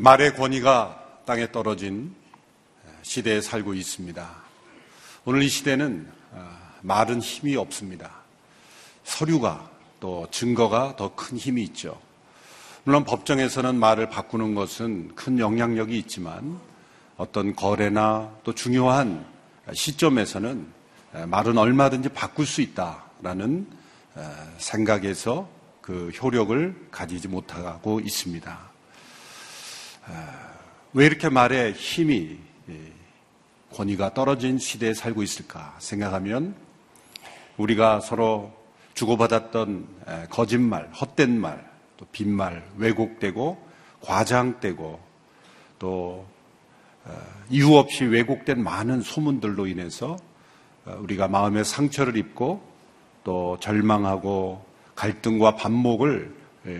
말의 권위가 땅에 떨어진 시대에 살고 있습니다. 오늘 이 시대는 아, 말은 힘이 없습니다. 서류가 또 증거가 더 큰 힘이 있죠. 물론 법정에서는 말을 바꾸는 것은 큰 영향력이 있지만 어떤 거래나 또 중요한 시점에서는 말은 얼마든지 바꿀 수 있다라는 생각에서 그 효력을 가지지 못하고 있습니다. 왜 이렇게 말에 힘이 권위가 떨어진 시대에 살고 있을까 생각하면 우리가 서로 주고받았던 거짓말, 헛된 말, 또 빈말, 왜곡되고 과장되고 또 어, 이유 없이 왜곡된 많은 소문들로 인해서 어, 우리가 마음의 상처를 입고 또 절망하고 갈등과 반목을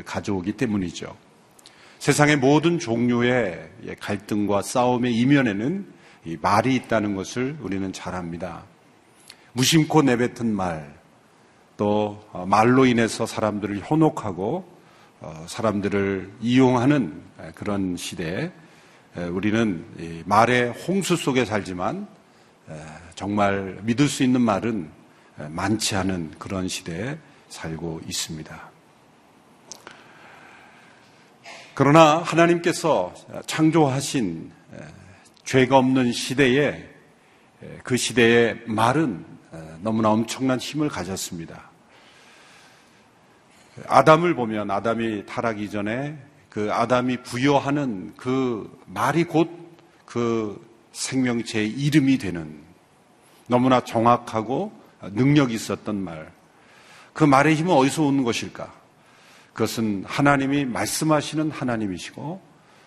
가져오기 때문이죠. 세상의 모든 종류의 갈등과 싸움의 이면에는 말이 있다는 것을 우리는 잘 압니다. 무심코 내뱉은 말, 또 어, 말로 인해서 사람들을 현혹하고 어, 사람들을 이용하는 그런 시대에 우리는 말의 홍수 속에 살지만 정말 믿을 수 있는 말은 많지 않은 그런 시대에 살고 있습니다. 그러나 하나님께서 창조하신 죄가 없는 시대에 그 시대의 말은 너무나 엄청난 힘을 가졌습니다. 아담을 보면 아담이 타락이 전에 그 아담이 부여하는 그 말이 곧 그 생명체의 이름이 되는 너무나 정확하고 능력이 있었던 말. 그 말의 힘은 어디서 오는 것일까? 그것은 하나님이 말씀하시는 하나님이시고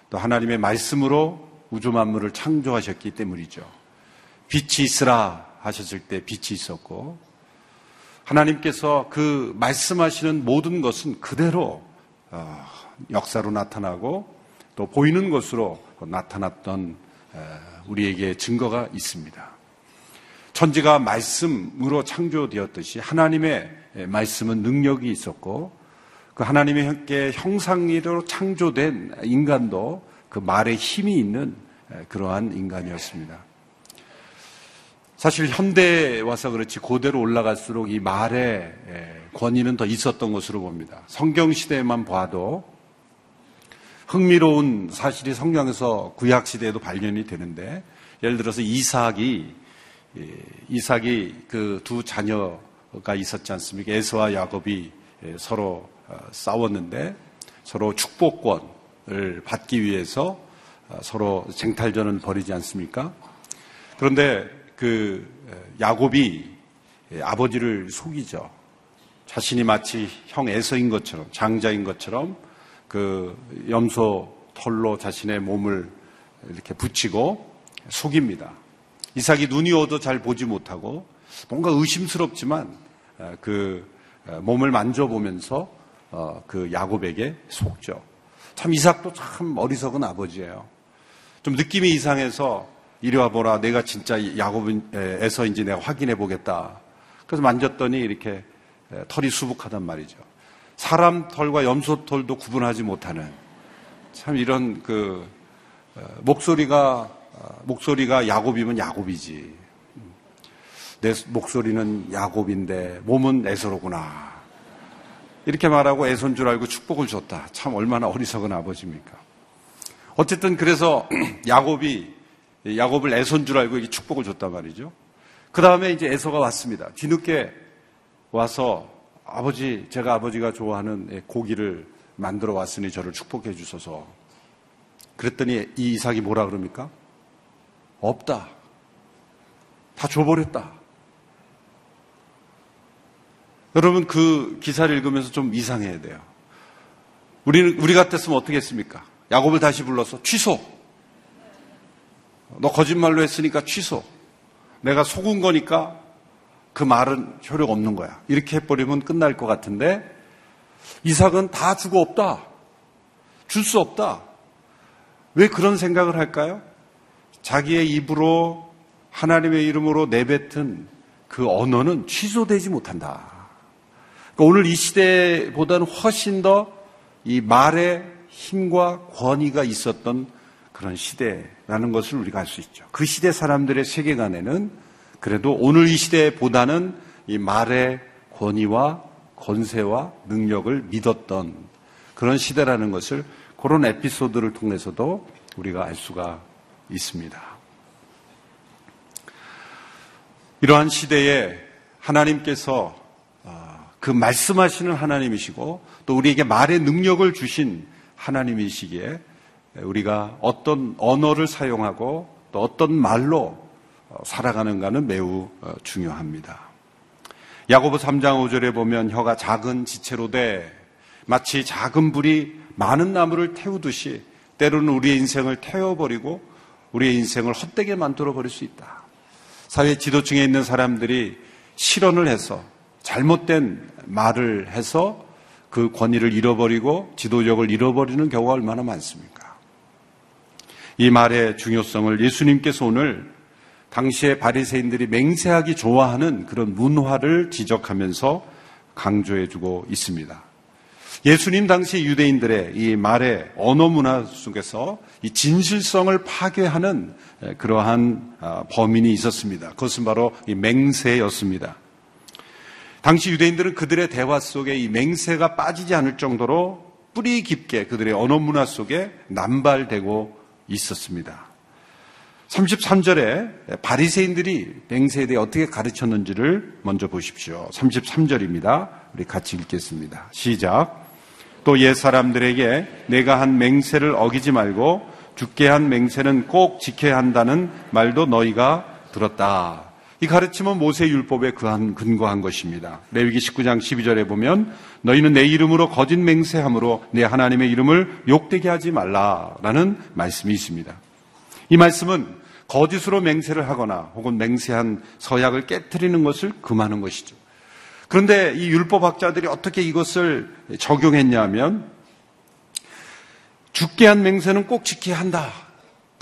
또 하나님의 말씀으로 우주 만물을 창조하셨기 때문이죠. 빛이 있으라 하셨을 때 빛이 있었고 하나님께서 그 말씀하시는 모든 것은 그대로 어, 역사로 나타나고 또 보이는 것으로 나타났던 우리에게 증거가 있습니다. 천지가 말씀으로 창조되었듯이 하나님의 말씀은 능력이 있었고 그 하나님의 함께 형상으로 창조된 인간도 그 말에 힘이 있는 그러한 인간이었습니다. 사실 현대에 와서 그렇지 고대로 올라갈수록 이 말의 권위는 더 있었던 것으로 봅니다. 성경 시대에만 봐도 흥미로운 사실이 성경에서 구약 시대에도 발견이 되는데 예를 들어서 이삭이 이삭이 그 두 자녀가 있었지 않습니까? 에서와 야곱이 서로 어, 싸웠는데 서로 축복권을 받기 위해서 어, 서로 쟁탈전을 벌이지 않습니까? 그런데 그 야곱이 아버지를 속이죠. 자신이 마치 형 에서인 것처럼 장자인 것처럼 그 염소 털로 자신의 몸을 이렇게 붙이고 속입니다. 이삭이 눈이 어도 잘 보지 못하고 뭔가 의심스럽지만 그 몸을 만져보면서 어, 그 야곱에게 속죠. 참 이삭도 참 어리석은 아버지예요. 좀 느낌이 이상해서 이리 와보라. 내가 진짜 야곱에서인지 내가 확인해 보겠다. 그래서 만졌더니 이렇게 털이 수북하단 말이죠. 사람 털과 염소 털도 구분하지 못하는 참 이런 그 어, 목소리가 어, 목소리가 야곱이면 야곱이지. 내 목소리는 야곱인데 몸은 에서로구나. 이렇게 말하고 애손 줄 알고 축복을 줬다. 참 얼마나 어리석은 아버지입니까? 어쨌든 그래서 야곱이 야곱을 애손 줄 알고 축복을 줬단 말이죠. 그 다음에 이제 에서가 왔습니다. 뒤늦게 와서 아버지, 제가 아버지가 좋아하는 고기를 만들어 왔으니 저를 축복해 주소서. 그랬더니 이 이삭이 뭐라 그럽니까? 없다. 다 줘버렸다. 여러분 그 기사를 읽으면서 좀 이상해야 돼요. 우리는 우리 같았으면 어떻게 했습니까? 야곱을 다시 불러서 취소. 너 거짓말로 했으니까 취소. 내가 속은 거니까 그 말은 효력 없는 거야. 이렇게 해버리면 끝날 것 같은데 이삭은 다 주고 없다. 줄 수 없다. 왜 그런 생각을 할까요? 자기의 입으로 하나님의 이름으로 내뱉은 그 언어는 취소되지 못한다. 그러니까 오늘 이 시대보다는 훨씬 더 이 말의 힘과 권위가 있었던 그런 시대라는 것을 우리가 알 수 있죠. 그 시대 사람들의 세계관에는 그래도 오늘 이 시대보다는 이 말의 권위와 권세와 능력을 믿었던 그런 시대라는 것을 그런 에피소드를 통해서도 우리가 알 수가 있습니다. 이러한 시대에 하나님께서 어, 그 말씀하시는 하나님이시고 또 우리에게 말의 능력을 주신 하나님이시기에 우리가 어떤 언어를 사용하고 또 어떤 말로 어, 살아가는가는 매우 어, 중요합니다. 야고보 3장 5절에 보면 혀가 작은 지체로 돼 마치 작은 불이 많은 나무를 태우듯이 때로는 우리의 인생을 태워버리고 우리의 인생을 헛되게 만들어 버릴 수 있다. 사회 지도층에 있는 사람들이 실언을 해서 잘못된 말을 해서 그 권위를 잃어버리고 지도력을 잃어버리는 경우가 얼마나 많습니까? 이 말의 중요성을 예수님께서 오늘 당시의 바리새인들이 맹세하기 좋아하는 그런 문화를 지적하면서 강조해주고 있습니다. 예수님 당시 유대인들의 이 말의 언어 문화 속에서 이 진실성을 파괴하는 그러한 아, 범인이 있었습니다. 그것은 바로 이 맹세였습니다. 당시 유대인들은 그들의 대화 속에 이 맹세가 빠지지 않을 정도로 뿌리 깊게 그들의 언어 문화 속에 남발되고 있었습니다. 33절에 바리새인들이 맹세에 대해 어떻게 가르쳤는지를 먼저 보십시오. 33절입니다. 우리 같이 읽겠습니다. 시작. 또 옛 사람들에게 내가 한 맹세를 어기지 말고 죽게 한 맹세는 꼭 지켜야 한다는 말도 너희가 들었다. 이 가르침은 모세 율법에 근거한 것입니다. 레위기 19장 12절에 보면 너희는 내 이름으로 거짓 맹세함으로 내 하나님의 이름을 욕되게 하지 말라라는 말씀이 있습니다. 이 말씀은 거짓으로 맹세를 하거나 혹은 맹세한 서약을 깨뜨리는 것을 금하는 것이죠. 그런데 이 율법학자들이 어떻게 이것을 적용했냐면 죽게 한 맹세는 꼭 지켜야 한다.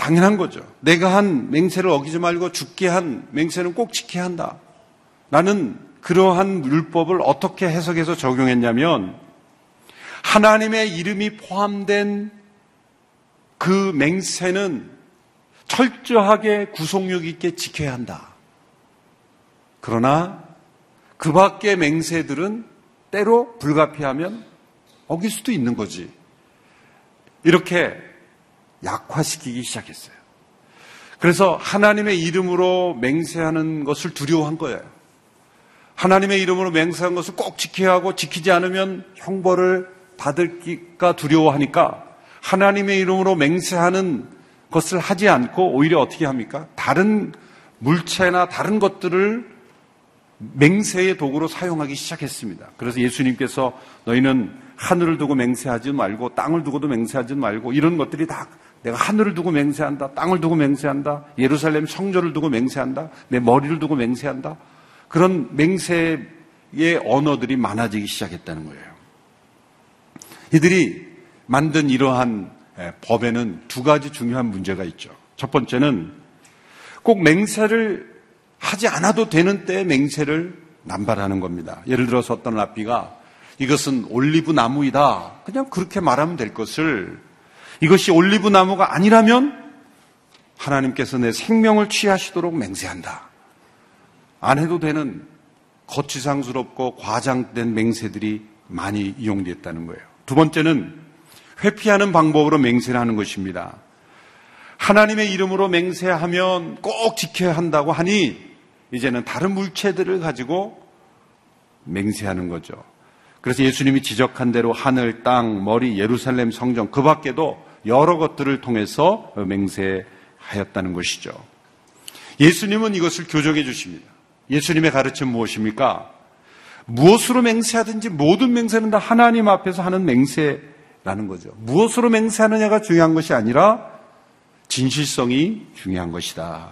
당연한 거죠. 내가 한 맹세를 어기지 말고 죽게 한 맹세는 꼭 지켜야 한다. 나는 그러한 율법을 어떻게 해석해서 적용했냐면 하나님의 이름이 포함된 그 맹세는 철저하게 구속력 있게 지켜야 한다. 그러나 그 밖의 맹세들은 때로 불가피하면 어길 수도 있는 거지. 이렇게 약화시키기 시작했어요. 그래서 하나님의 이름으로 맹세하는 것을 두려워한 거예요. 하나님의 이름으로 맹세한 것을 꼭 지켜야 하고 지키지 않으면 형벌을 받을까 두려워하니까 하나님의 이름으로 맹세하는 것을 하지 않고 오히려 어떻게 합니까? 다른 물체나 다른 것들을 맹세의 도구로 사용하기 시작했습니다. 그래서 예수님께서 너희는 하늘을 두고 맹세하지 말고 땅을 두고도 맹세하지 말고 이런 것들이 다 내가 하늘을 두고 맹세한다. 땅을 두고 맹세한다. 예루살렘 성전을 두고 맹세한다. 내 머리를 두고 맹세한다. 그런 맹세의 언어들이 많아지기 시작했다는 거예요. 이들이 만든 이러한 법에는 두 가지 중요한 문제가 있죠. 첫 번째는 꼭 맹세를 하지 않아도 되는 때에 맹세를 남발하는 겁니다. 예를 들어서 어떤 랍비가 이것은 올리브 나무이다. 그냥 그렇게 말하면 될 것을 이것이 올리브 나무가 아니라면 하나님께서 내 생명을 취하시도록 맹세한다. 안 해도 되는 거치상스럽고 과장된 맹세들이 많이 이용됐다는 거예요. 두 번째는 회피하는 방법으로 맹세를 하는 것입니다. 하나님의 이름으로 맹세하면 꼭 지켜야 한다고 하니 이제는 다른 물체들을 가지고 맹세하는 거죠. 그래서 예수님이 지적한 대로 하늘, 땅, 머리, 예루살렘 성전 그 밖에도 여러 것들을 통해서 맹세하였다는 것이죠. 예수님은 이것을 교정해 주십니다. 예수님의 가르침 무엇입니까? 무엇으로 맹세하든지 모든 맹세는 다 하나님 앞에서 하는 맹세라는 거죠. 무엇으로 맹세하느냐가 중요한 것이 아니라 진실성이 중요한 것이다.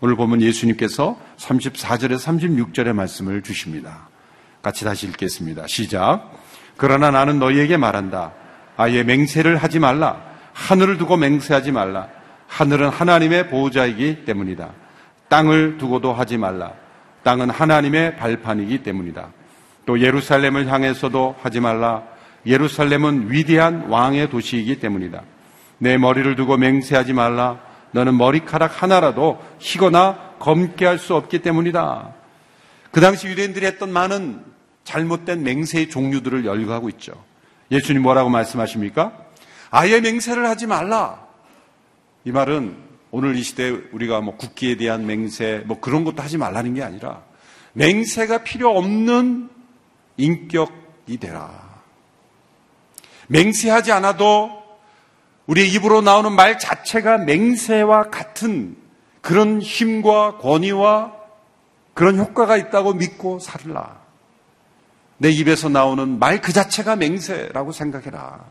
오늘 보면 예수님께서 34절에 36절의 말씀을 주십니다. 같이 다시 읽겠습니다. 시작. 그러나 나는 너희에게 말한다. 아예 맹세를 하지 말라. 하늘을 두고 맹세하지 말라. 하늘은 하나님의 보호자이기 때문이다. 땅을 두고도 하지 말라. 땅은 하나님의 발판이기 때문이다. 또 예루살렘을 향해서도 하지 말라. 예루살렘은 위대한 왕의 도시이기 때문이다. 내 머리를 두고 맹세하지 말라. 너는 머리카락 하나라도 희거나 검게 할 수 없기 때문이다. 그 당시 유대인들이 했던 많은 잘못된 맹세의 종류들을 열거하고 있죠. 예수님 뭐라고 말씀하십니까? 아예 맹세를 하지 말라. 이 말은 오늘 이 시대 우리가 뭐 국기에 대한 맹세 뭐 그런 것도 하지 말라는 게 아니라 맹세가 필요 없는 인격이 되라. 맹세하지 않아도 우리의 입으로 나오는 말 자체가 맹세와 같은 그런 힘과 권위와 그런 효과가 있다고 믿고 살라. 내 입에서 나오는 말 그 자체가 맹세라고 생각해라.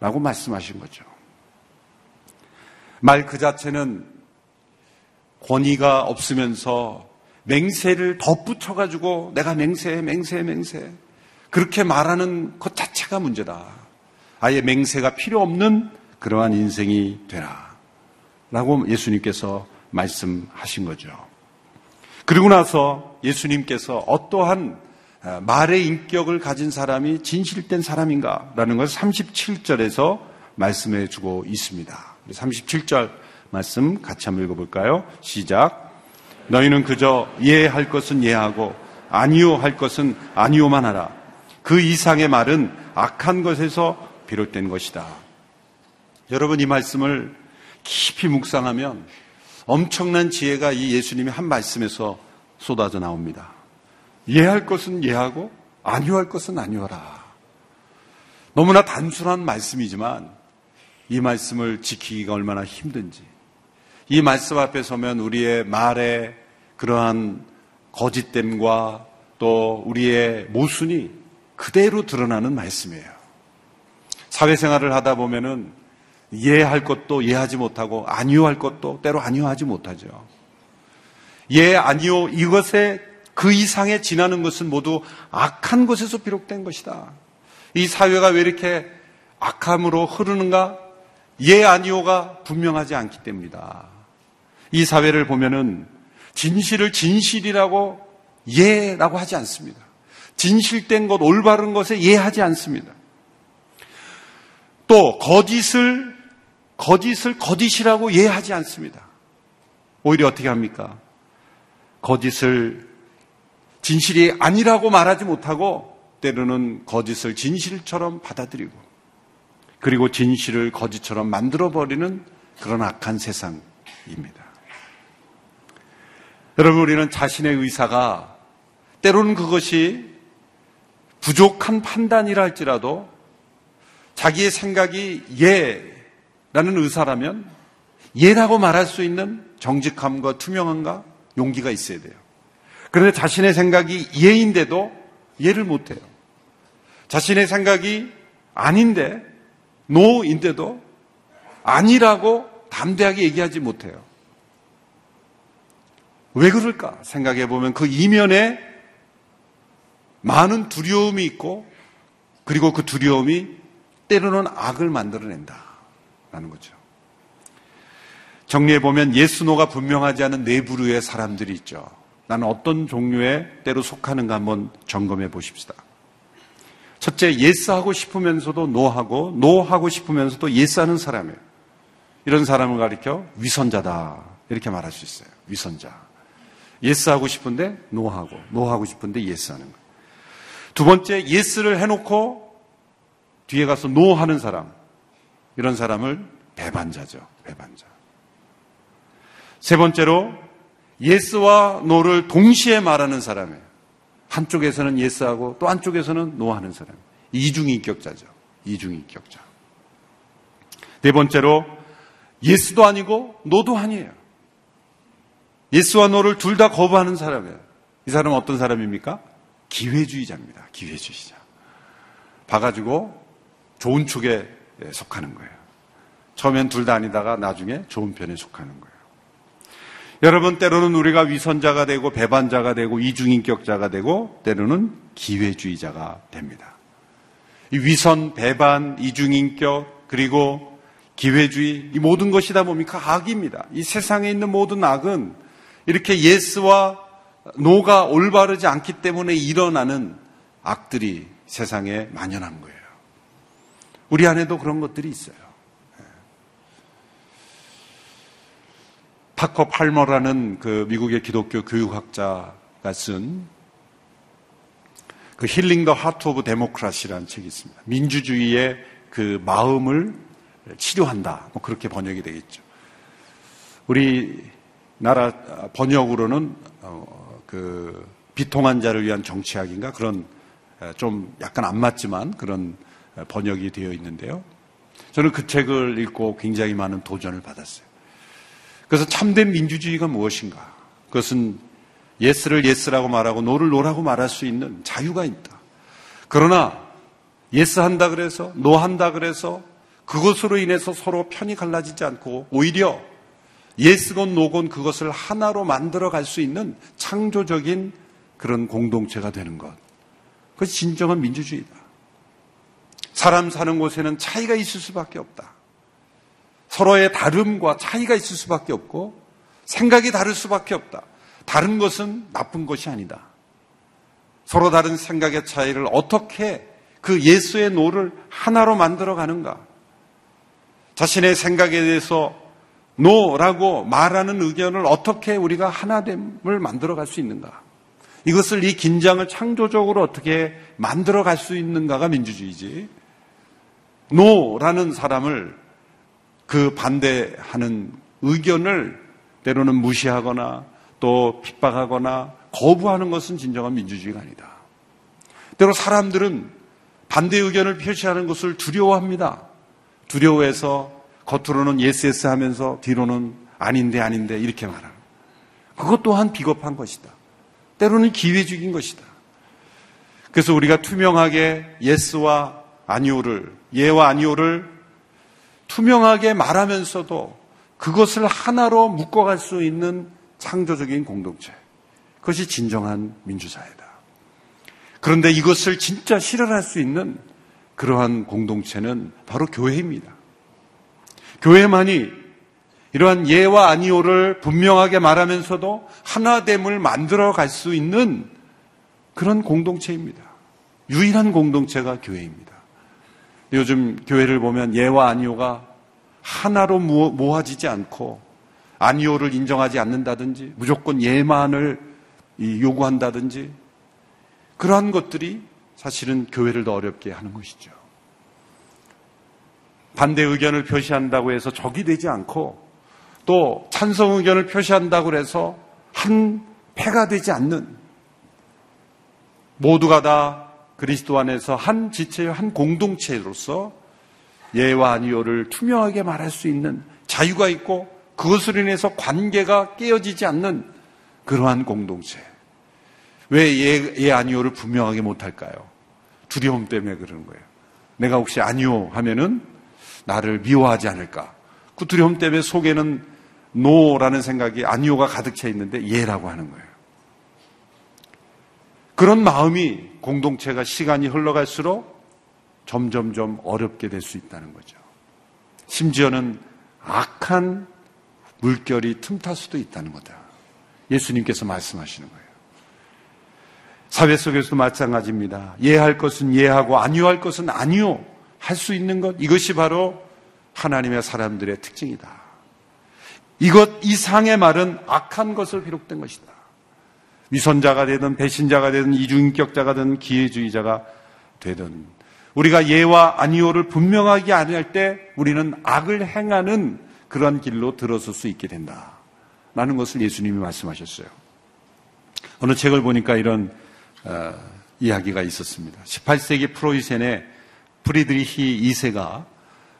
라고 말씀하신 거죠. 말 그 자체는 권위가 없으면서 맹세를 덧붙여가지고 내가 맹세, 맹세, 맹세. 그렇게 말하는 것 자체가 문제다. 아예 맹세가 필요 없는 그러한 인생이 되라. 라고 예수님께서 말씀하신 거죠. 그리고 나서 예수님께서 어떠한 아, 말의 인격을 가진 사람이 진실된 사람인가라는 것을 37절에서 말씀해 주고 있습니다. 37절 말씀 같이 한번 읽어볼까요? 시작. 너희는 그저 예할 것은 예하고 아니요 할 것은 아니요만 하라. 그 이상의 말은 악한 것에서 비롯된 것이다. 여러분 이 말씀을 깊이 묵상하면 엄청난 지혜가 이 예수님의 한 말씀에서 쏟아져 나옵니다. 예할 것은 예하고 아니할 것은 아니하라. 너무나 단순한 말씀이지만 이 말씀을 지키기가 얼마나 힘든지 이 말씀 앞에 서면 우리의 말에 그러한 거짓됨과 또 우리의 모순이 그대로 드러나는 말씀이에요. 사회생활을 하다 보면은 예할 것도 예하지 못하고 아니요 할 것도 때로 아니요 하지 못하죠. 예, 아니요 이것에 그 이상에 지나는 것은 모두 악한 것에서 비롯된 것이다. 이 사회가 왜 이렇게 악함으로 흐르는가? 예, 아니오가 분명하지 않기 때문이다. 이 사회를 보면은 진실을 진실이라고 예라고 하지 않습니다. 진실된 것, 올바른 것에 예하지 않습니다. 또 거짓을 거짓을 거짓이라고 예하지 않습니다. 오히려 어떻게 합니까? 거짓을 진실이 아니라고 말하지 못하고 때로는 거짓을 진실처럼 받아들이고 그리고 진실을 거짓처럼 만들어버리는 그런 악한 세상입니다. 여러분, 우리는 자신의 의사가 때로는 그것이 부족한 판단이라 할지라도 자기의 생각이 예라는 의사라면 예라고 말할 수 있는 정직함과 투명함과 용기가 있어야 돼요. 그런데 자신의 생각이 예인데도 예를 못해요. 자신의 생각이 아닌데 노인데도 아니라고 담대하게 얘기하지 못해요. 왜 그럴까 생각해 보면 그 이면에 많은 두려움이 있고 그리고 그 두려움이 때로는 악을 만들어낸다라는 거죠. 정리해 보면 yes no가 분명하지 않은 네 부류의 사람들이 있죠. 나는 어떤 종류의 때로 속하는가 한번 점검해 보십시다. 첫째, 예스하고 싶으면서도 노하고, 노하고 싶으면서도 예스하는 사람이에요. 이런 사람을 가리켜 위선자다. 이렇게 말할 수 있어요. 위선자. 예스하고 싶은데 노하고, 노하고 싶은데 예스하는 거. 두 번째, yes를 해놓고 뒤에 가서 no하는 사람. 이런 사람을 배반자죠. 배반자. 세 번째로, yes와 no를 동시에 말하는 사람이에요. 한쪽에서는 yes하고 또 한쪽에서는 no하는 사람. 이중인격자죠. 이중인격자. 네 번째로 yes도 아니고 no도 아니에요. yes와 no를 둘 다 거부하는 사람이에요. 이 사람은 어떤 사람입니까? 기회주의자입니다. 기회주의자. 봐가지고 좋은 축에 속하는 거예요. 처음엔 둘 다 아니다가 나중에 좋은 편에 속하는 거예요. 여러분 때로는 우리가 위선자가 되고 배반자가 되고 이중인격자가 되고 때로는 기회주의자가 됩니다. 이 위선, 배반, 이중인격 그리고 기회주의 이 모든 것이 다 뭡니까? 악입니다. 이 세상에 있는 모든 악은 이렇게 yes와 no가 올바르지 않기 때문에 일어나는 악들이 세상에 만연한 거예요. 우리 안에도 그런 것들이 있어요. 파커 팔머라는 그 미국의 기독교 교육학자가 쓴 그 Healing the Heart of Democracy라는 책이 있습니다. 민주주의의 그 마음을 치료한다. 뭐 그렇게 번역이 되겠죠. 우리 나라 번역으로는 어, 그 비통한 자를 위한 정치학인가 그런 좀 약간 안 맞지만 그런 번역이 되어 있는데요. 저는 그 책을 읽고 굉장히 많은 도전을 받았어요. 그래서 참된 민주주의가 무엇인가? 그것은 예스를 예스라고 말하고 노를 노라고 말할 수 있는 자유가 있다. 그러나 yes 한다 그래서 no 한다 그래서 그것으로 인해서 서로 편이 갈라지지 않고 오히려 yes건 no건 그것을 하나로 만들어 갈 수 있는 창조적인 그런 공동체가 되는 것. 그것이 진정한 민주주의다. 사람 사는 곳에는 차이가 있을 수밖에 없다. 서로의 다름과 차이가 있을 수밖에 없고 생각이 다를 수밖에 없다. 다른 것은 나쁜 것이 아니다. 서로 다른 생각의 차이를 어떻게 그 yes와 no를 하나로 만들어 가는가? 자신의 생각에 대해서 no라고 말하는 의견을 어떻게 우리가 하나됨을 만들어 갈 수 있는가? 이것을 이 긴장을 창조적으로 어떻게 만들어 갈 수 있는가가 민주주의지. no라는 사람을 그 반대하는 의견을 때로는 무시하거나 또 핍박하거나 거부하는 것은 진정한 민주주의가 아니다. 때로 사람들은 반대 의견을 표시하는 것을 두려워합니다. 두려워해서 겉으로는 yes yes 하면서 뒤로는 아닌데 아닌데 이렇게 말하는. 그것 또한 비겁한 것이다. 때로는 기회적인 것이다. 그래서 우리가 투명하게 예스와 아니오를, 예와 아니오를 투명하게 말하면서도 그것을 하나로 묶어갈 수 있는 창조적인 공동체. 그것이 진정한 민주사회다. 그런데 이것을 진짜 실현할 수 있는 그러한 공동체는 바로 교회입니다. 교회만이 이러한 예와 아니오를 분명하게 말하면서도 하나됨을 만들어 갈 수 있는 그런 공동체입니다. 유일한 공동체가 교회입니다. 요즘 교회를 보면 예와 아니오가 하나로 모아지지 않고 아니오를 인정하지 않는다든지 무조건 예만을 요구한다든지 그러한 것들이 사실은 교회를 더 어렵게 하는 것이죠. 반대 의견을 표시한다고 해서 적이 되지 않고 또 찬성 의견을 표시한다고 해서 한 패가 되지 않는 모두가 다 그리스도 안에서 한 지체의 한 공동체로서 예와 아니오를 투명하게 말할 수 있는 자유가 있고 그것으로 인해서 관계가 깨어지지 않는 그러한 공동체. 왜 예, 예 아니오를 분명하게 못할까요? 두려움 때문에 그러는 거예요. 내가 혹시 아니오 하면은 나를 미워하지 않을까? 그 두려움 때문에 속에는 노라는 생각이 아니오가 가득 차 있는데 예라고 하는 거예요. 그런 마음이 공동체가 시간이 흘러갈수록 점점점 어렵게 될 수 있다는 거죠. 심지어는 악한 물결이 틈탈 수도 있다는 거다. 예수님께서 말씀하시는 거예요. 사회 속에서도 마찬가지입니다. 예할 것은 예하고 아니할 것은 아니요. 할 수 있는 것. 이것이 바로 하나님의 사람들의 특징이다. 이것 이상의 말은 악한 것을 비롯된 것이다. 위선자가 되든 배신자가 되든 이중인격자가 되든 기회주의자가 되든 우리가 예와 아니오를 분명하게 안 할 때 우리는 악을 행하는 그런 길로 들어설 수 있게 된다. 라는 것을 예수님이 말씀하셨어요. 어느 책을 보니까 이런 어, 이야기가 있었습니다. 18세기 프로이센의 프리드리히 2세가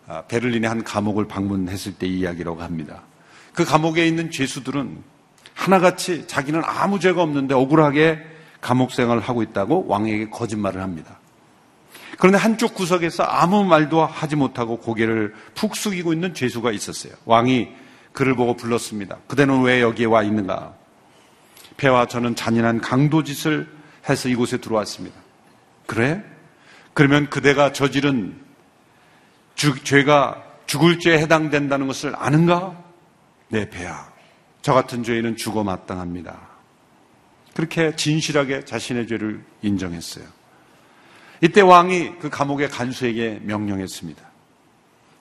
어, 베를린의 한 감옥을 방문했을 때 이야기라고 합니다. 그 감옥에 있는 죄수들은 하나같이 자기는 아무 죄가 없는데 억울하게 감옥 생활을 하고 있다고 왕에게 거짓말을 합니다. 그런데 한쪽 구석에서 아무 말도 하지 못하고 고개를 푹 숙이고 있는 죄수가 있었어요. 왕이 그를 보고 불렀습니다. 그대는 왜 여기에 와 있는가? 폐와 저는 잔인한 강도짓을 해서 이곳에 들어왔습니다. 그래? 그러면 그대가 저지른 주, 죄가 죽을 죄에 해당된다는 것을 아는가? 네, 배야. 저 같은 죄인은 죽어 마땅합니다. 그렇게 진실하게 자신의 죄를 인정했어요. 이때 왕이 그 감옥의 간수에게 명령했습니다.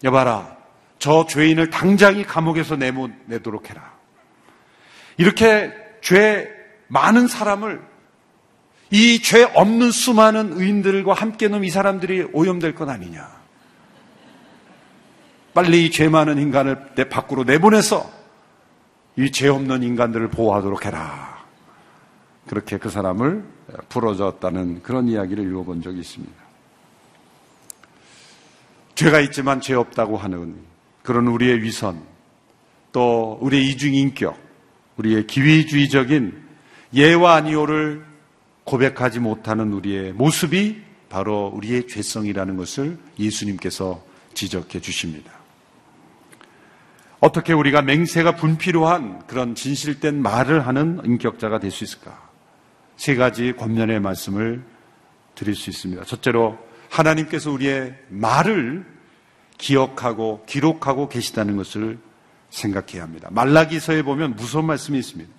여봐라, 저 죄인을 당장 이 감옥에서 내보내도록 해라. 이렇게 죄 많은 사람을 이 죄 없는 수많은 의인들과 함께 놓은 이 사람들이 오염될 것 아니냐. 빨리 이 죄 많은 인간을 내 밖으로 내보내서 이 죄 없는 인간들을 보호하도록 해라. 그렇게 그 사람을 풀어줬다는 그런 이야기를 읽어본 적이 있습니다. 죄가 있지만 죄 없다고 하는 그런 우리의 위선, 또 우리의 이중인격, 우리의 기회주의적인 예와 아니오를 고백하지 못하는 우리의 모습이 바로 우리의 죄성이라는 것을 예수님께서 지적해 주십니다. 어떻게 우리가 맹세가 분필요한 그런 진실된 말을 하는 인격자가 될 수 있을까? 세 가지 권면의 말씀을 드릴 수 있습니다. 첫째로 하나님께서 우리의 말을 기억하고 기록하고 계시다는 것을 생각해야 합니다. 말라기서에 보면 무서운 말씀이 있습니다.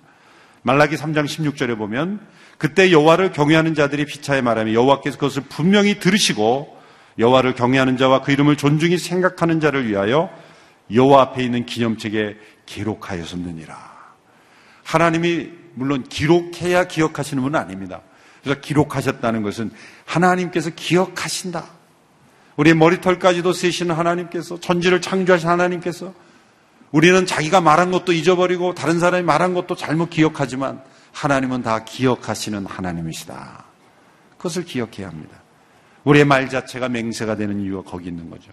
말라기 3장 16절에 보면 그때 여호와를 경외하는 자들이 피차에 말하며 여호와께서 그것을 분명히 들으시고 여호와를 경외하는 자와 그 이름을 존중히 생각하는 자를 위하여 여호와 앞에 있는 기념책에 기록하였었느니라. 하나님이 물론 기록해야 기억하시는 분은 아닙니다. 그래서 기록하셨다는 것은 하나님께서 기억하신다. 우리의 머리털까지도 세시는 하나님께서 천지를 창조하신 하나님께서 우리는 자기가 말한 것도 잊어버리고 다른 사람이 말한 것도 잘못 기억하지만 하나님은 다 기억하시는 하나님이시다. 그것을 기억해야 합니다. 우리의 말 자체가 맹세가 되는 이유가 거기 있는 거죠.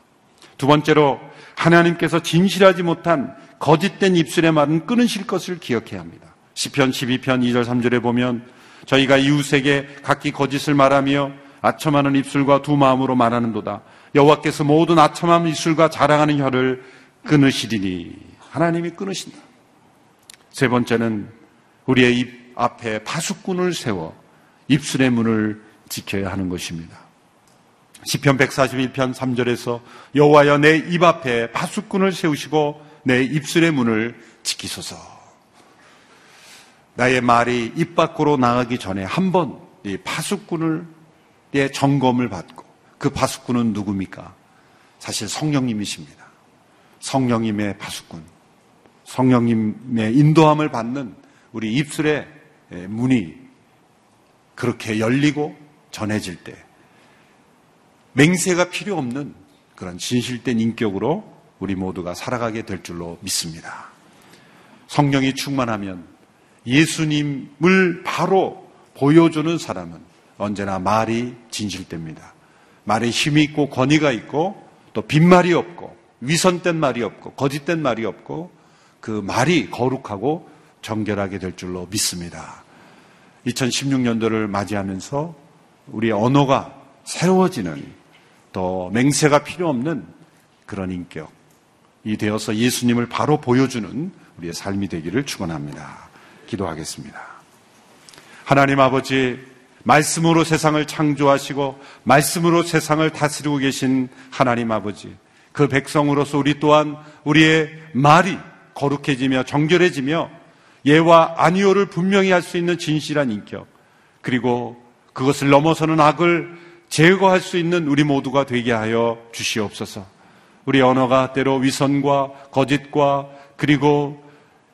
두 번째로 하나님께서 진실하지 못한 거짓된 입술의 말은 끊으실 것을 기억해야 합니다. 시편 12편 2절 3절에 보면 저희가 이웃에게 각기 거짓을 말하며 아첨하는 입술과 두 마음으로 말하는도다. 여호와께서 모든 아첨한 입술과 자랑하는 혀를 끊으시리니 하나님이 끊으신다. 세 번째는 우리의 입 앞에 파수꾼을 세워 입술의 문을 지켜야 하는 것입니다. 시편 141편 3절에서 여호와여 내 입 앞에 파수꾼을 세우시고 내 입술의 문을 지키소서. 나의 말이 입 밖으로 나가기 전에 한 번 이 파수꾼을 의 점검을 받고 그 파수꾼은 누굽니까? 사실 성령님이십니다. 성령님의 파수꾼, 성령님의 인도함을 받는 우리 입술의 문이 그렇게 열리고 전해질 때 맹세가 필요 없는 그런 진실된 인격으로 우리 모두가 살아가게 될 줄로 믿습니다. 성령이 충만하면 예수님을 바로 보여주는 사람은 언제나 말이 진실됩니다. 말에 힘이 있고 권위가 있고 또 빈말이 없고 위선된 말이 없고 거짓된 말이 없고 그 말이 거룩하고 정결하게 될 줄로 믿습니다. 2016년도를 맞이하면서 우리의 언어가 새로워지는 또 맹세가 필요 없는 그런 인격이 되어서 예수님을 바로 보여주는 우리의 삶이 되기를 축원합니다. 기도하겠습니다. 하나님 아버지 말씀으로 세상을 창조하시고 말씀으로 세상을 다스리고 계신 하나님 아버지 그 백성으로서 우리 또한 우리의 말이 거룩해지며 정결해지며 예와 아니오를 분명히 할 수 있는 진실한 인격 그리고 그것을 넘어서는 악을 제거할 수 있는 우리 모두가 되게 하여 주시옵소서. 우리 언어가 때로 위선과 거짓과 그리고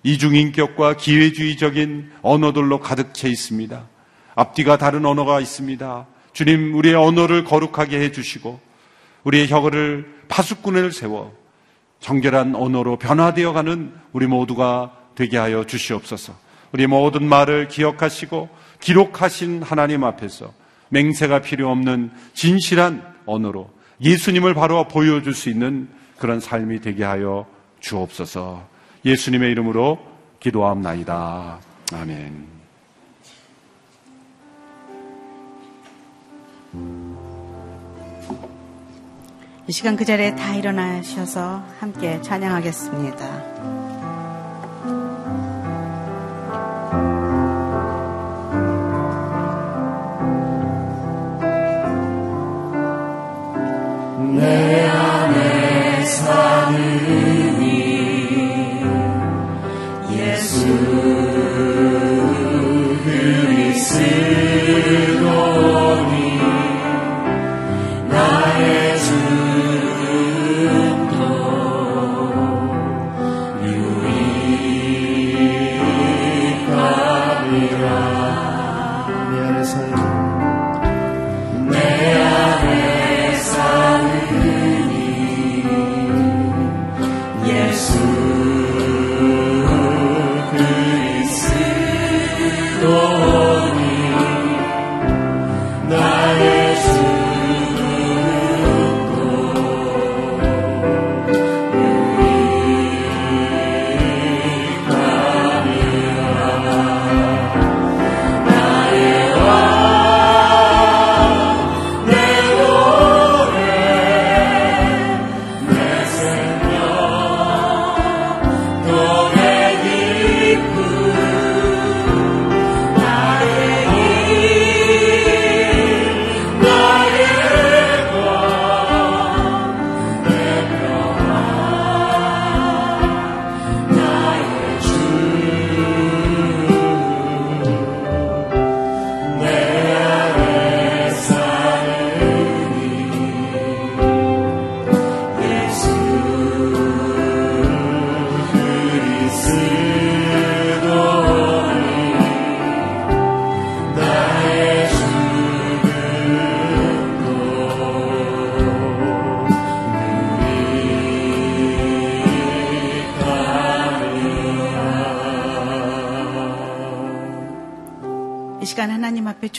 이중인격과 기회주의적인 언어들로 가득 차 있습니다. 앞뒤가 다른 언어가 있습니다. 주님, 우리의 언어를 거룩하게 해주시고, 우리의 혀를 파수꾼을 세워 정결한 언어로 변화되어 가는 우리 모두가 되게 하여 주시옵소서. 우리 모든 말을 기억하시고 기록하신 하나님 앞에서 맹세가 필요 없는 진실한 언어로 예수님을 바로 보여줄 수 있는 그런 삶이 되게 하여 주옵소서. 예수님의 이름으로 기도함나이다. 아멘. 이 시간 그 자리에 다 일어나셔서 함께 찬양하겠습니다. 내 안에 사느니 예수 그리스도니 나의 주도 유익하리라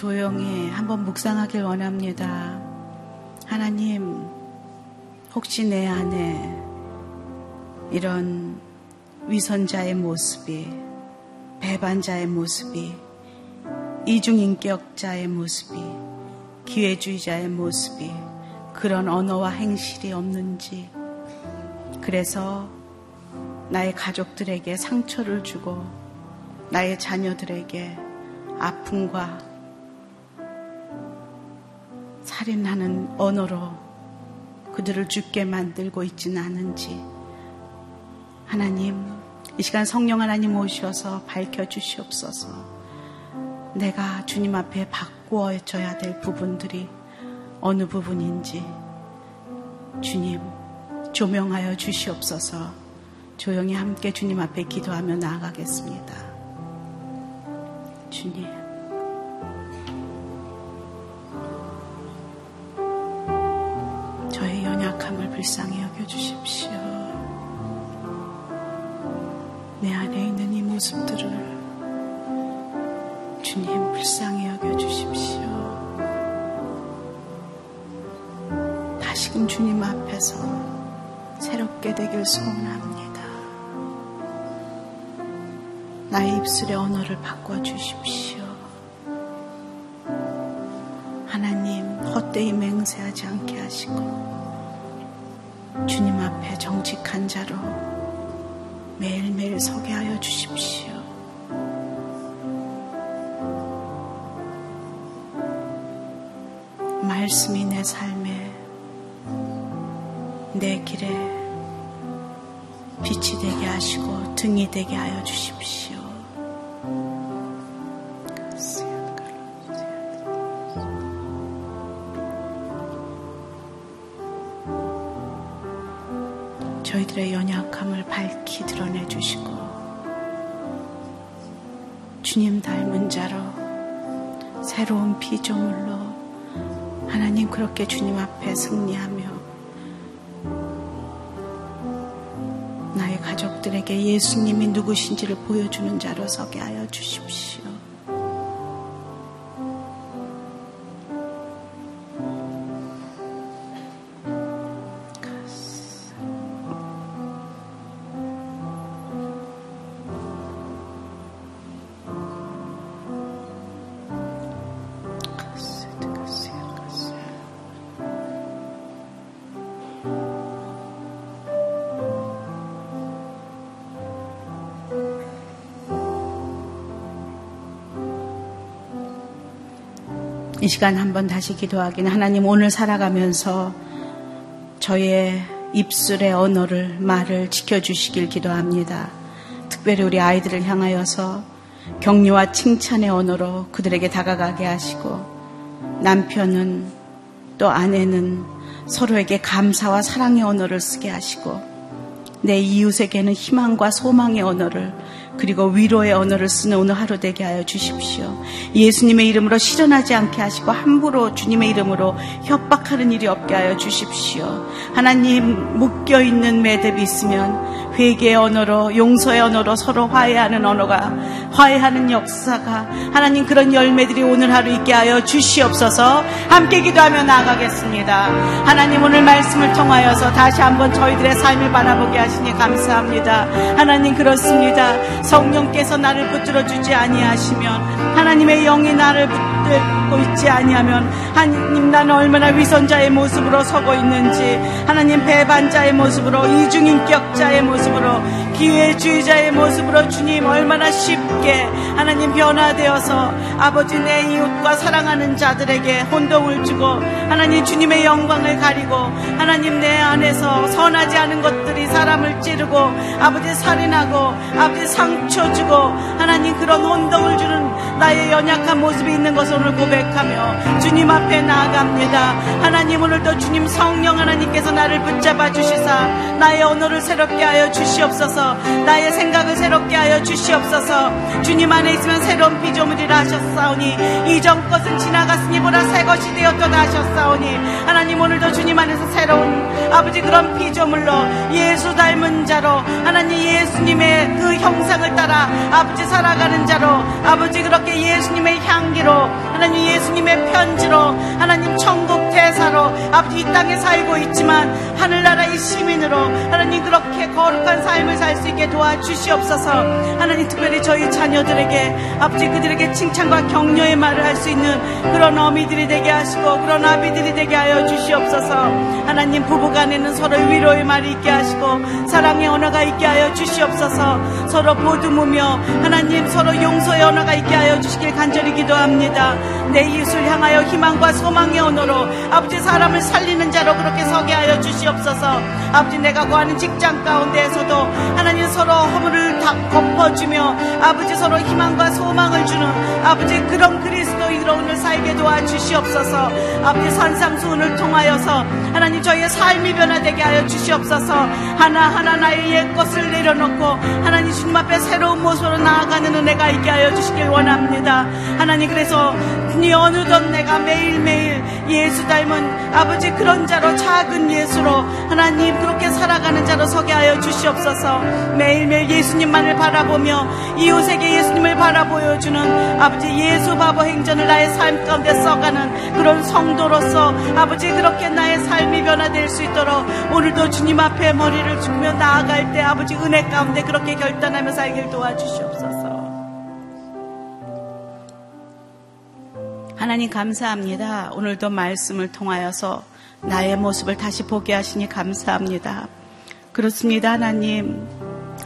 조용히 한번 묵상하길 원합니다. 하나님, 혹시 내 안에 이런 위선자의 모습이, 배반자의 모습이, 이중인격자의 모습이, 기회주의자의 모습이, 그런 언어와 행실이 없는지, 그래서 나의 가족들에게 상처를 주고, 나의 자녀들에게 아픔과 살인하는 언어로 그들을 죽게 만들고 있지는 않은지 하나님 이 시간 성령 하나님 오셔서 밝혀 주시옵소서 내가 주님 앞에 바꾸어져야 될 부분들이 어느 부분인지 주님 조명하여 주시옵소서 조용히 함께 주님 앞에 기도하며 나아가겠습니다. 주님. 불쌍히 여겨주십시오. 내 안에 있는 이 모습들을 주님 불쌍히 여겨주십시오. 다시금 주님 앞에서 새롭게 되길 소원합니다. 나의 입술의 언어를 바꿔주십시오. 하나님, 헛되이 맹세하지 않게 하시고, 주님 앞에 정직한 자로 매일매일 서게 하여 주십시오. 말씀이 내 삶에, 내 길에 빛이 되게 하시고 등이 되게 하여 주십시오. 저희들의 연약함을 밝히 드러내 주시고 주님 닮은 자로 새로운 피조물로 하나님 그렇게 주님 앞에 승리하며 나의 가족들에게 예수님이 누구신지를 보여주는 자로 서게 하여 주십시오. 이 시간 한번 다시 기도하기는 하나님 오늘 살아가면서 저의 입술의 언어를 말을 지켜주시길 기도합니다. 특별히 우리 아이들을 향하여서 격려와 칭찬의 언어로 그들에게 다가가게 하시고 남편은 또 아내는 서로에게 감사와 사랑의 언어를 쓰게 하시고 내 이웃에게는 희망과 소망의 언어를 그리고 위로의 언어를 쓰는 오늘 하루 되게 하여 주십시오. 예수님의 이름으로 실현하지 않게 하시고 함부로 주님의 이름으로 협박하는 일이 없게 하여 주십시오. 하나님 묶여 있는 매듭이 있으면 회개의 언어로 용서의 언어로 서로 화해하는 언어가 화해하는 역사가 하나님 그런 열매들이 오늘 하루 있게 하여 주시옵소서 함께 기도하며 나아가겠습니다. 하나님 오늘 말씀을 통하여서 다시 한번 저희들의 삶을 바라보게 하시니 감사합니다. 하나님 그렇습니다. 성령께서 나를 붙들어 주지 아니하시면 하나님의 영이 나를 붙들고 있지 아니하면 하나님 나는 얼마나 위선자의 모습으로 서고 있는지 하나님 배반자의 모습으로 이중인격자의 모습 으로 기회주의자의 모습으로 주님 얼마나 쉽게 하나님 변화되어서 아버지 내 이웃과 사랑하는 자들에게 혼동을 주고 하나님 주님의 영광을 가리고 하나님 내 안에서 선하지 않은 것들이 사람을 찌르고 아버지 살인하고 아버지 상처 주고 하나님 그런 혼동을 주는 나의 연약한 모습이 있는 것을 오늘 고백하며 주님 앞에 나아갑니다. 하나님 오늘도 주님 성령 하나님께서 나를 붙잡아 주시사 나의 언어를 새롭게 하여 주시옵소서 나의 생각을 새롭게 하여 주시옵소서. 주님 안에 있으면 새로운 피조물이라 하셨사오니 이전 것은 지나갔으니 보라 새 것이 되었도다 하셨사오니 하나님 오늘도 주님 안에서 새로운 아버지 그런 피조물로 예수 닮은 자로 하나님 예수님의 그 형상을 따라 아버지 살아가는 자로 아버지 그렇게 예수님의 향기로 하나님 예수님의 편지로 하나님 천국 대사로 아버지 이 땅에 살고 있지만 하늘나라의 시민으로 하나님 그렇게 거룩한 삶을 살수 있게 도와주시옵소서. 하나님 특별히 저희 자녀들에게 아버지 그들에게 칭찬과 격려의 말을 할 수 있는 그런 어미들이 되게 하시고 그런 아비들이 되게 하여 주시옵소서. 하나님 부부간에는 서로 위로의 말이 있게 하시고 사랑의 언어가 있게 하여 주시옵소서. 서로 보듬으며 하나님 서로 용서의 언어가 있게 하여 주시길 간절히 기도합니다. 내 이웃을 향하여 희망과 소망의 언어로 아버지 사람을 살리는 자로 그렇게 서게 하여 주시옵소서. 아버지 내가 구하는 직장 가운데에서도 하나님 서로 허물을 다 덮어주며 아버지 서로 희망과 소망을 주는 아버지 그런 그리스도인으로 오늘 살게 도와주시옵소서. 아버지 산상수훈을 통하여서 하나님 저희의 삶이 변화되게 하여 주시옵소서. 하나하나 나의 옛 것을 내려놓고 하나님 주님 앞에 새로운 모습으로 나아가는 은혜가 있게 하여 주시길 원합니다. 하나님 그래서 이 어느덧 내가 매일매일 예수 닮은 아버지 그런 자로 작은 예수로 하나님 그렇게 살아가는 자로 서게 하여 주시옵소서. 매일매일 예수님만을 바라보며 이웃에게 예수님을 바라보여주는 아버지 예수 바보 행전을 나의 삶 가운데 써가는 그런 성도로서 아버지 그렇게 나의 삶이 변화될 수 있도록 오늘도 주님 앞에 머리를 죽으며 나아갈 때 아버지 은혜 가운데 그렇게 결단하며 살길 도와주시옵소서 하나님 감사합니다. 오늘도 말씀을 통하여서 나의 모습을 다시 보게 하시니 감사합니다. 그렇습니다, 하나님.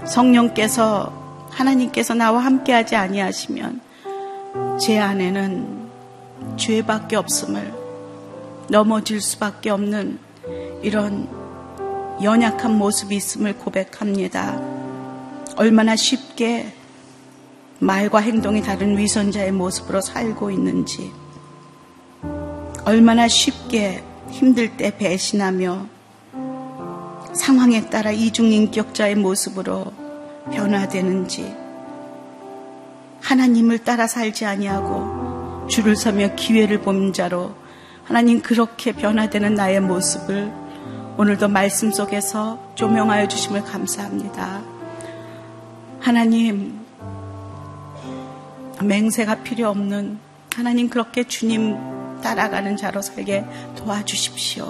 성령께서 하나님께서 나와 함께하지 아니하시면 제 안에는 죄밖에 없음을 넘어질 수밖에 없는 이런 연약한 모습이 있음을 고백합니다. 얼마나 쉽게 말과 행동이 다른 위선자의 모습으로 살고 있는지, 얼마나 쉽게 힘들 때 배신하며 상황에 따라 이중인격자의 모습으로 변화되는지, 하나님을 따라 살지 아니하고 줄을 서며 기회를 본 자로 하나님 그렇게 변화되는 나의 모습을 오늘도 말씀 속에서 조명하여 주심을 감사합니다. 하나님, 맹세가 필요 없는 하나님 그렇게 주님 따라가는 자로 살게 도와주십시오.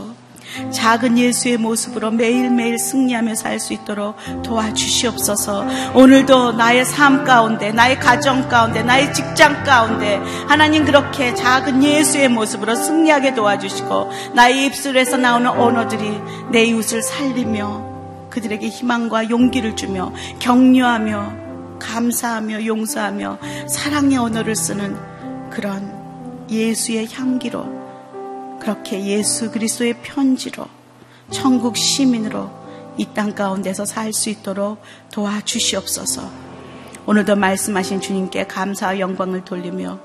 작은 예수의 모습으로 매일매일 승리하며 살 수 있도록 도와주시옵소서. 오늘도 나의 삶 가운데, 나의 가정 가운데, 나의 직장 가운데 하나님 그렇게 작은 예수의 모습으로 승리하게 도와주시고 나의 입술에서 나오는 언어들이 내 이웃을 살리며 그들에게 희망과 용기를 주며 격려하며 감사하며 용서하며 사랑의 언어를 쓰는 그런 예수의 향기로 그렇게 예수 그리스도의 편지로 천국 시민으로 이 땅 가운데서 살 수 있도록 도와주시옵소서. 오늘도 말씀하신 주님께 감사와 영광을 돌리며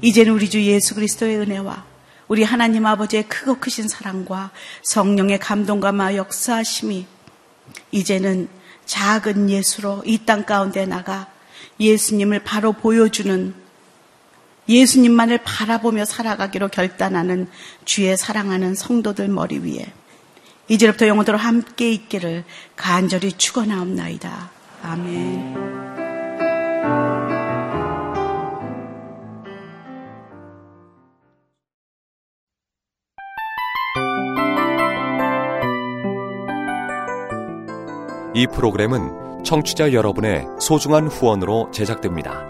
이제는 우리 주 예수 그리스도의 은혜와 우리 하나님 아버지의 크고 크신 사랑과 성령의 감동과 마 역사하심이 이제는 작은 예수로 이 땅 가운데 나가 예수님을 바로 보여주는 예수님만을 바라보며 살아가기로 결단하는 주의 사랑하는 성도들 머리 위에 이제부터 영원토록 함께 있기를 간절히 축원하옵나이다. 아멘. 이 프로그램은 청취자 여러분의 소중한 후원으로 제작됩니다.